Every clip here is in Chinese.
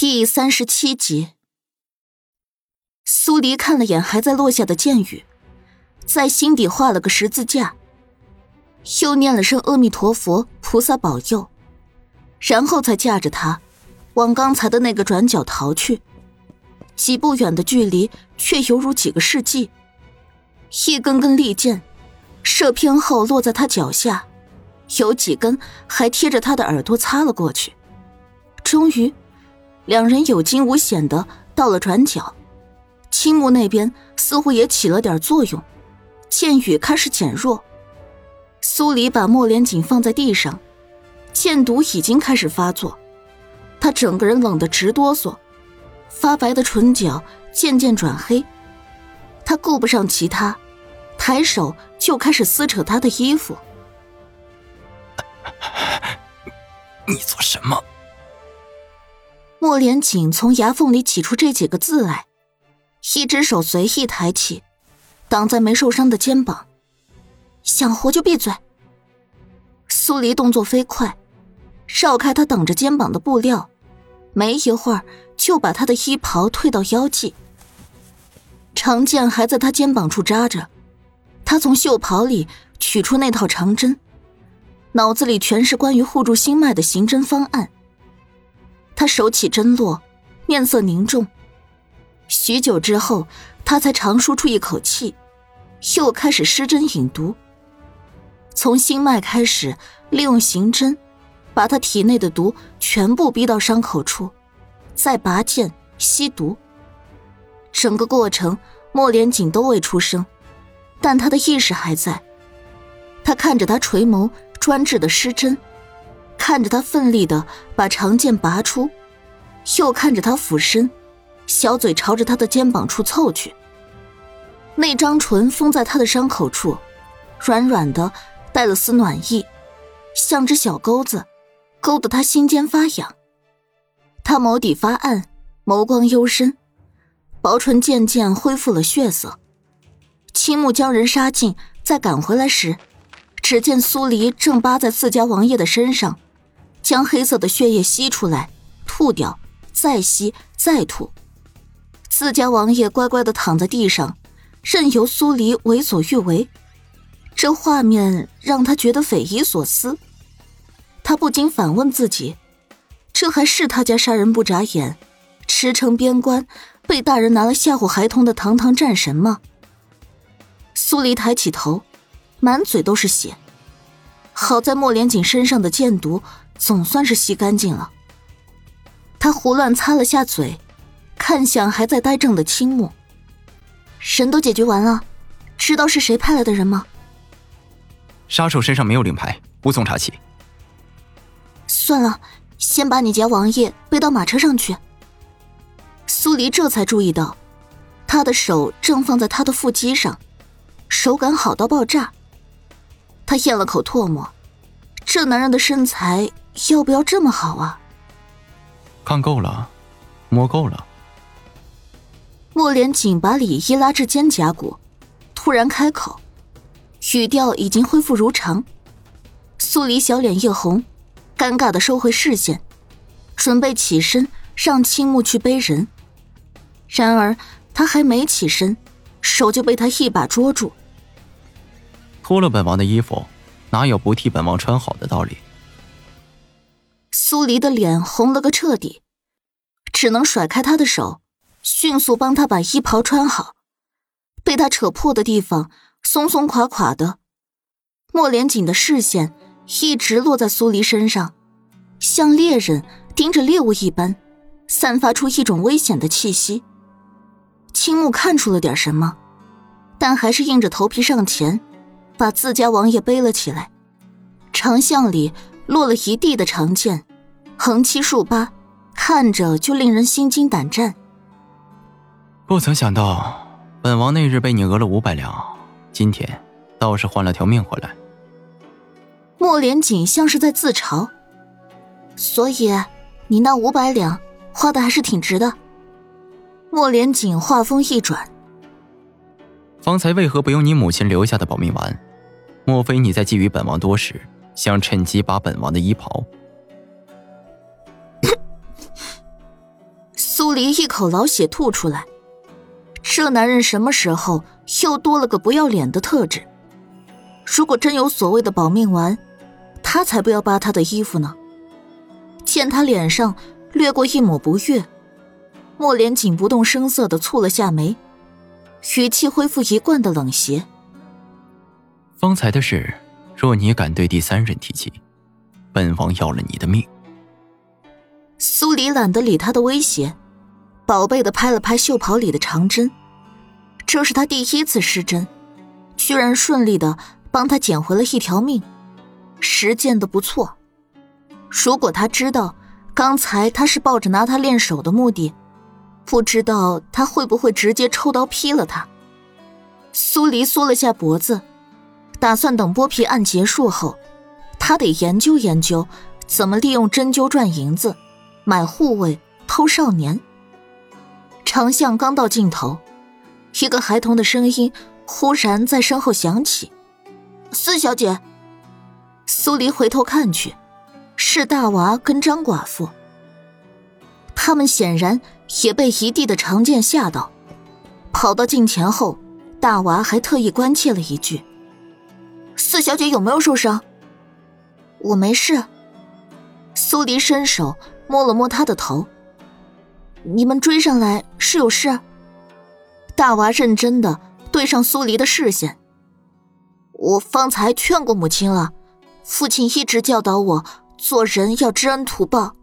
第三十七集，苏黎看了眼还在落下的剑雨，在心底画了个十字架，又念了声阿弥陀佛，菩萨保佑，然后才架着他往刚才的那个转角逃去。几步远的距离，却犹如几个世纪。一根根利剑射偏后落在他脚下，有几根还贴着他的耳朵擦了过去。终于。两人有惊无险的到了转角，青木那边似乎也起了点作用，剑雨开始减弱。苏黎把莫连锦放在地上，剑毒已经开始发作，他整个人冷得直哆嗦，发白的唇角渐渐转黑。他顾不上其他，抬手就开始撕扯他的衣服。你做什么？莫连锦从牙缝里挤出这几个字来，一只手随意抬起，挡在没受伤的肩膀。想活就闭嘴。苏黎动作飞快，绕开他挡着肩膀的布料，没一会儿就把他的衣袍退到腰际。长剑还在他肩膀处扎着，他从袖袍里取出那套长针，脑子里全是关于护住心脉的行针方案。他手起针落，面色凝重。许久之后，他才长舒出一口气，又开始施针引毒。从心脉开始，利用行针，把他体内的毒全部逼到伤口处，再拔剑吸毒。整个过程，莫连锦都未出声，但他的意识还在。他看着他垂眸，专制的施针。看着他奋力的把长剑拔出，又看着他俯身，小嘴朝着他的肩膀处凑去。那张唇封在他的伤口处，软软的，带了丝暖意，像只小钩子，勾得他心尖发痒。他眸底发暗，眸光幽深，薄唇渐渐恢复了血色。青木将人杀尽，再赶回来时，只见苏黎正扒在自家王爷的身上。将黑色的血液吸出来，吐掉，再吸，再吐。自家王爷乖乖的躺在地上，任由苏黎为所欲为。这画面让他觉得匪夷所思，他不禁反问自己：这还是他家杀人不眨眼、驰骋边关、被大人拿来吓唬孩童的堂堂战神吗？苏黎抬起头，满嘴都是血。好在莫连锦身上的剑毒。总算是吸干净了。他胡乱擦了下嘴，看向还在呆怔的青木。神都解决完了，知道是谁派来的人吗？杀手身上没有令牌，无从查起。算了，先把你家王爷背到马车上去。苏黎这才注意到，他的手正放在他的腹肌上，手感好到爆炸。他咽了口唾沫，这男人的身材。要不要这么好啊？看够了，摸够了。莫连锦把李一拉至肩胛骨，突然开口，语调已经恢复如常。苏黎小脸一红，尴尬的收回视线，准备起身让青木去背人。然而他还没起身，手就被他一把捉住。脱了本王的衣服，哪有不替本王穿好的道理？苏黎的脸红了个彻底，只能甩开他的手，迅速帮他把衣袍穿好。被他扯破的地方松松垮垮的。莫连锦的视线一直落在苏黎身上，像猎人盯着猎物一般，散发出一种危险的气息。青木看出了点什么，但还是硬着头皮上前，把自家王爷背了起来。长巷里落了一地的长剑。横七竖八，看着就令人心惊胆战。不曾想到，本王那日被你讹了五百两，今天倒是换了条命回来。莫连锦像是在自嘲，所以你那五百两花的还是挺值的。莫连锦话锋一转，方才为何不用你母亲留下的保命丸？莫非你在觊觎本王多时，想趁机把本王的衣袍？苏黎一口老血吐出来。这男人什么时候又多了个不要脸的特质？如果真有所谓的保命丸，他才不要扒他的衣服呢。见他脸上掠过一抹不悦，莫连锦不动声色的蹙了下眉，语气恢复一贯的冷邪。方才的事，若你敢对第三人提起，本王要了你的命。苏黎懒得理他的威胁。宝贝的拍了拍袖袍里的长针，这是他第一次失针，居然顺利的帮他捡回了一条命，实践的不错。如果他知道刚才他是抱着拿他练手的目的，不知道他会不会直接抽刀劈了他。苏黎缩了下脖子，打算等剥皮案结束后，他得研究研究怎么利用针灸赚银子，买护卫，偷少年。长巷刚到尽头，一个孩童的声音忽然在身后响起：“四小姐。”苏黎回头看去，是大娃跟张寡妇。他们显然也被一地的长剑吓到，跑到近前后，大娃还特意关切了一句：“四小姐有没有受伤？”“我没事。”苏黎伸手摸了摸他的头。你们追上来是有事？大娃认真的对上苏黎的视线。我方才劝过母亲了，父亲一直教导我做人要知恩图报。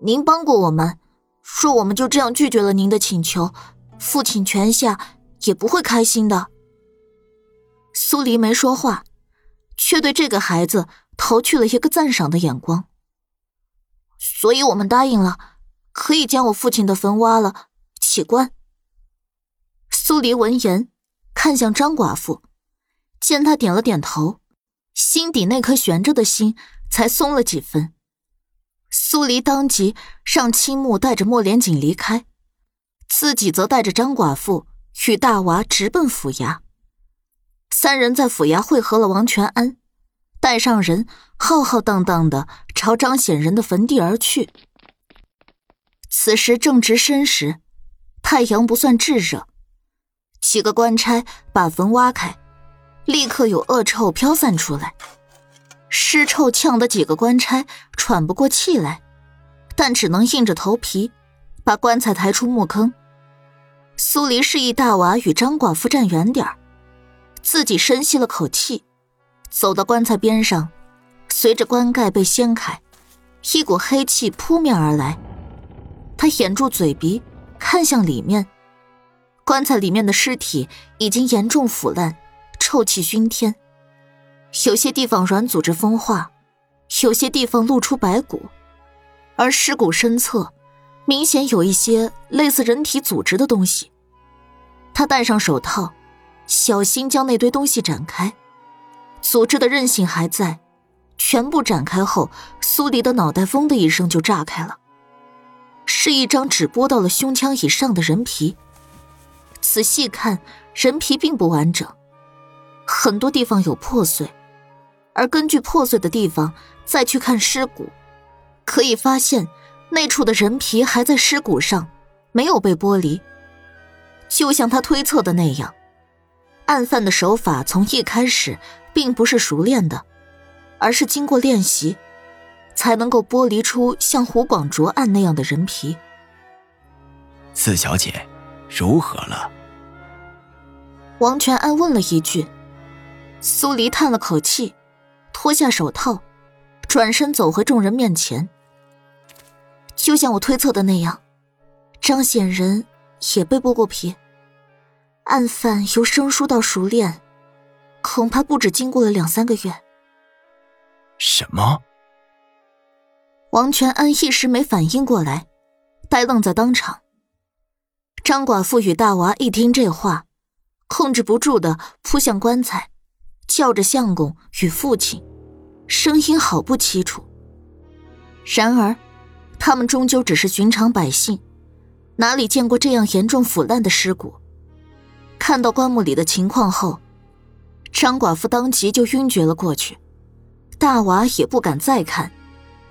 您帮过我们，若我们就这样拒绝了您的请求，父亲泉下也不会开心的。苏黎没说话，却对这个孩子投去了一个赞赏的眼光。所以我们答应了。可以将我父亲的坟挖了，起棺。苏黎闻言，看向张寡妇，见他点了点头，心底那颗悬着的心才松了几分。苏黎当即让青木带着莫连锦离开，自己则带着张寡妇与大娃直奔府衙。三人在府衙会合了王全安，带上人，浩浩荡荡的朝张显仁的坟地而去。此时正值申时，太阳不算炙热。几个官差把坟挖开，立刻有恶臭飘散出来，尸臭呛得几个官差喘不过气来，但只能硬着头皮把棺材抬出墓坑。苏黎示意大娃与张寡妇站远点自己深吸了口气，走到棺材边上，随着棺盖被掀开，一股黑气扑面而来。他掩住嘴鼻，看向里面，棺材里面的尸体已经严重腐烂，臭气熏天，有些地方软组织风化，有些地方露出白骨，而尸骨身侧明显有一些类似人体组织的东西。他戴上手套，小心将那堆东西展开，组织的韧性还在，全部展开后，苏黎的脑袋“嗡”的一声就炸开了。是一张只剥到了胸腔以上的人皮。仔细看，人皮并不完整，很多地方有破碎。而根据破碎的地方再去看尸骨，可以发现那处的人皮还在尸骨上，没有被剥离。就像他推测的那样，案犯的手法从一开始并不是熟练的，而是经过练习。才能够剥离出像胡广卓案那样的人皮。四小姐，如何了？王全安问了一句。苏黎叹了口气，脱下手套，转身走回众人面前。就像我推测的那样，张显仁也被剥过皮。案犯由生疏到熟练，恐怕不止经过了两三个月。什么？王全安一时没反应过来，呆愣在当场。张寡妇与大娃一听这话，控制不住的扑向棺材，叫着相公与父亲，声音好不凄楚。然而，他们终究只是寻常百姓，哪里见过这样严重腐烂的尸骨？看到棺木里的情况后，张寡妇当即就晕厥了过去，大娃也不敢再看。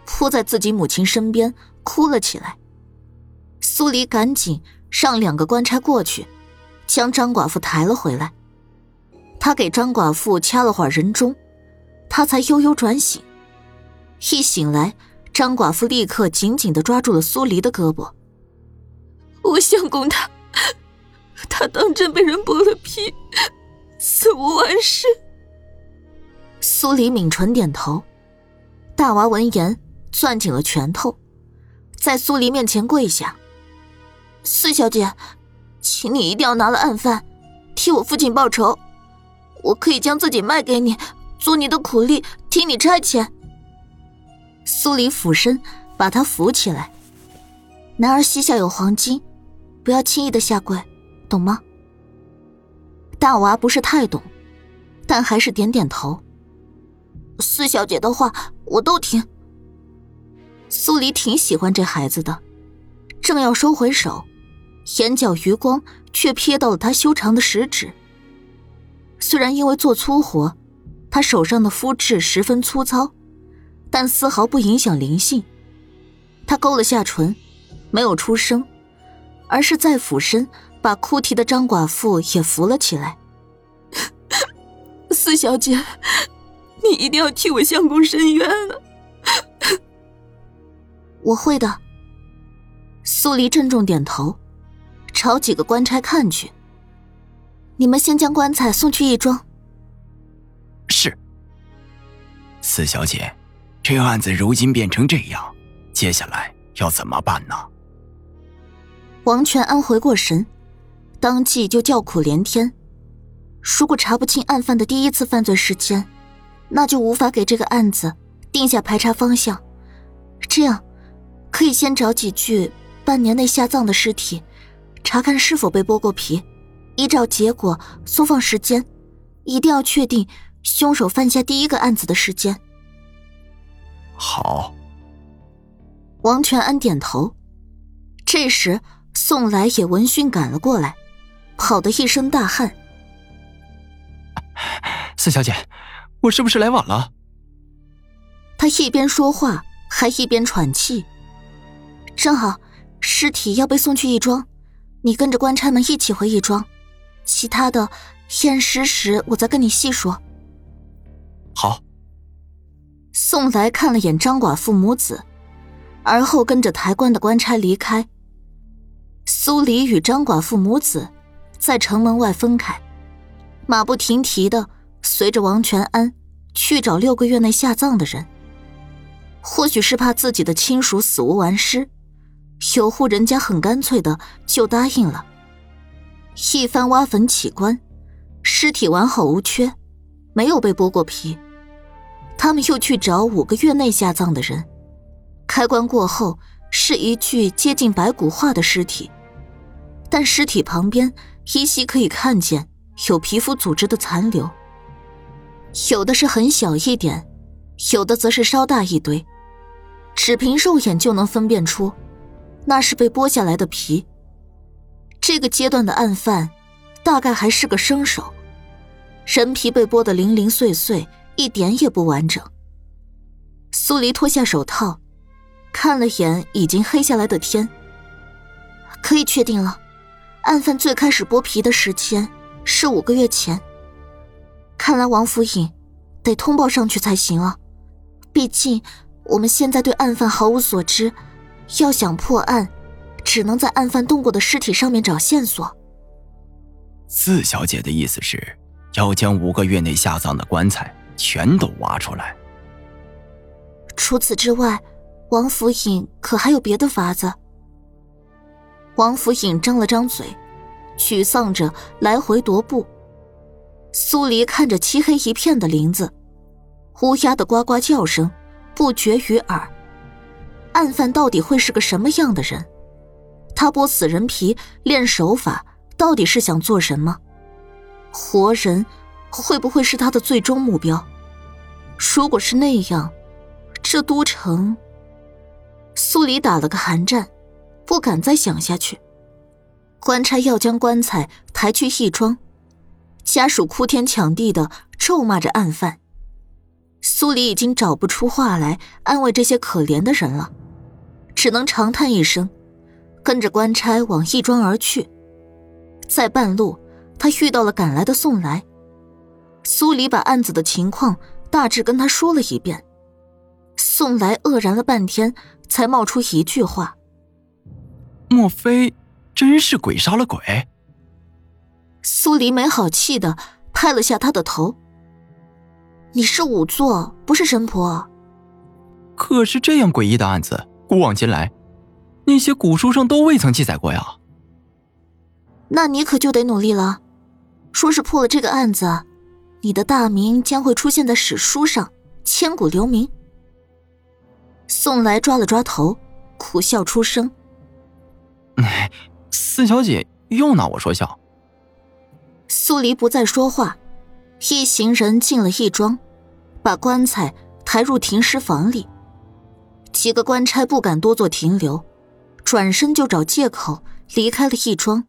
扑在自己母亲身边，哭了起来。苏黎赶紧让两个官差过去，将张寡妇抬了回来。他给张寡妇掐了会儿人中，他才悠悠转醒。一醒来，张寡妇立刻紧紧的抓住了苏黎的胳膊。我相公他，他当真被人剥了皮，死无完事。苏黎抿唇点头。大娃闻言，攥紧了拳头，在苏黎面前跪下。四小姐，请你一定要拿了案犯，替我父亲报仇。我可以将自己卖给你，做你的苦力，替你差遣。苏黎俯身把他扶起来。男儿膝下有黄金，不要轻易的下跪，懂吗？大娃不是太懂，但还是点点头。四小姐的话我都听。苏黎挺喜欢这孩子的，正要收回手，眼角余光却瞥到了他修长的食指。虽然因为做粗活，他手上的肤质十分粗糙，但丝毫不影响灵性。他勾了下唇，没有出声，而是再俯身把哭啼的张寡妇也扶了起来。四小姐。你一定要替我相公伸冤啊！我会的。苏黎郑重点头，朝几个官差看去。你们先将棺材送去义庄。是。四小姐，这案子如今变成这样，接下来要怎么办呢？王全安回过神，当即就叫苦连天。如果查不清案犯的第一次犯罪时间，那就无法给这个案子定下排查方向。这样，可以先找几具半年内下葬的尸体，查看是否被剥过皮，依照结果缩放时间，一定要确定凶手犯下第一个案子的时间。好。王全安点头。这时，宋来也闻讯赶了过来，跑得一身大汗。四小姐。我是不是来晚了？他一边说话，还一边喘气。正好，尸体要被送去义庄，你跟着官差们一起回义庄，其他的验尸时我再跟你细说。好。宋来看了眼张寡妇母子，而后跟着抬棺的官差离开。苏黎与张寡妇母子在城门外分开，马不停蹄的。随着王全安去找六个月内下葬的人，或许是怕自己的亲属死无完尸，有户人家很干脆的就答应了。一番挖坟起棺，尸体完好无缺，没有被剥过皮。他们又去找五个月内下葬的人，开棺过后是一具接近白骨化的尸体，但尸体旁边依稀可以看见有皮肤组织的残留。有的是很小一点，有的则是稍大一堆，只凭肉眼就能分辨出，那是被剥下来的皮。这个阶段的案犯，大概还是个生手，人皮被剥得零零碎碎，一点也不完整。苏黎脱下手套，看了眼已经黑下来的天，可以确定了，案犯最开始剥皮的时间是五个月前。看来王府尹得通报上去才行啊！毕竟我们现在对案犯毫无所知，要想破案，只能在案犯动过的尸体上面找线索。四小姐的意思是要将五个月内下葬的棺材全都挖出来。除此之外，王府尹可还有别的法子？王府尹张了张嘴，沮丧着来回踱步。苏黎看着漆黑一片的林子，乌鸦的呱呱叫声不绝于耳。案犯到底会是个什么样的人？他剥死人皮练手法，到底是想做什么？活人会不会是他的最终目标？如果是那样，这都城……苏黎打了个寒战，不敢再想下去。官差要将棺材抬去义庄。家属哭天抢地的咒骂着案犯，苏黎已经找不出话来安慰这些可怜的人了，只能长叹一声，跟着官差往义庄而去。在半路，他遇到了赶来的宋来。苏黎把案子的情况大致跟他说了一遍。宋来愕然了半天，才冒出一句话：“莫非真是鬼杀了鬼？”苏黎没好气的拍了下他的头：“你是仵作，不是神婆。”可是这样诡异的案子，古往今来，那些古书上都未曾记载过呀。那你可就得努力了。说是破了这个案子，你的大名将会出现在史书上，千古留名。宋来抓了抓头，苦笑出声：“哎，四小姐又拿我说笑。”苏黎不再说话，一行人进了义庄，把棺材抬入停尸房里。几个官差不敢多做停留，转身就找借口离开了义庄。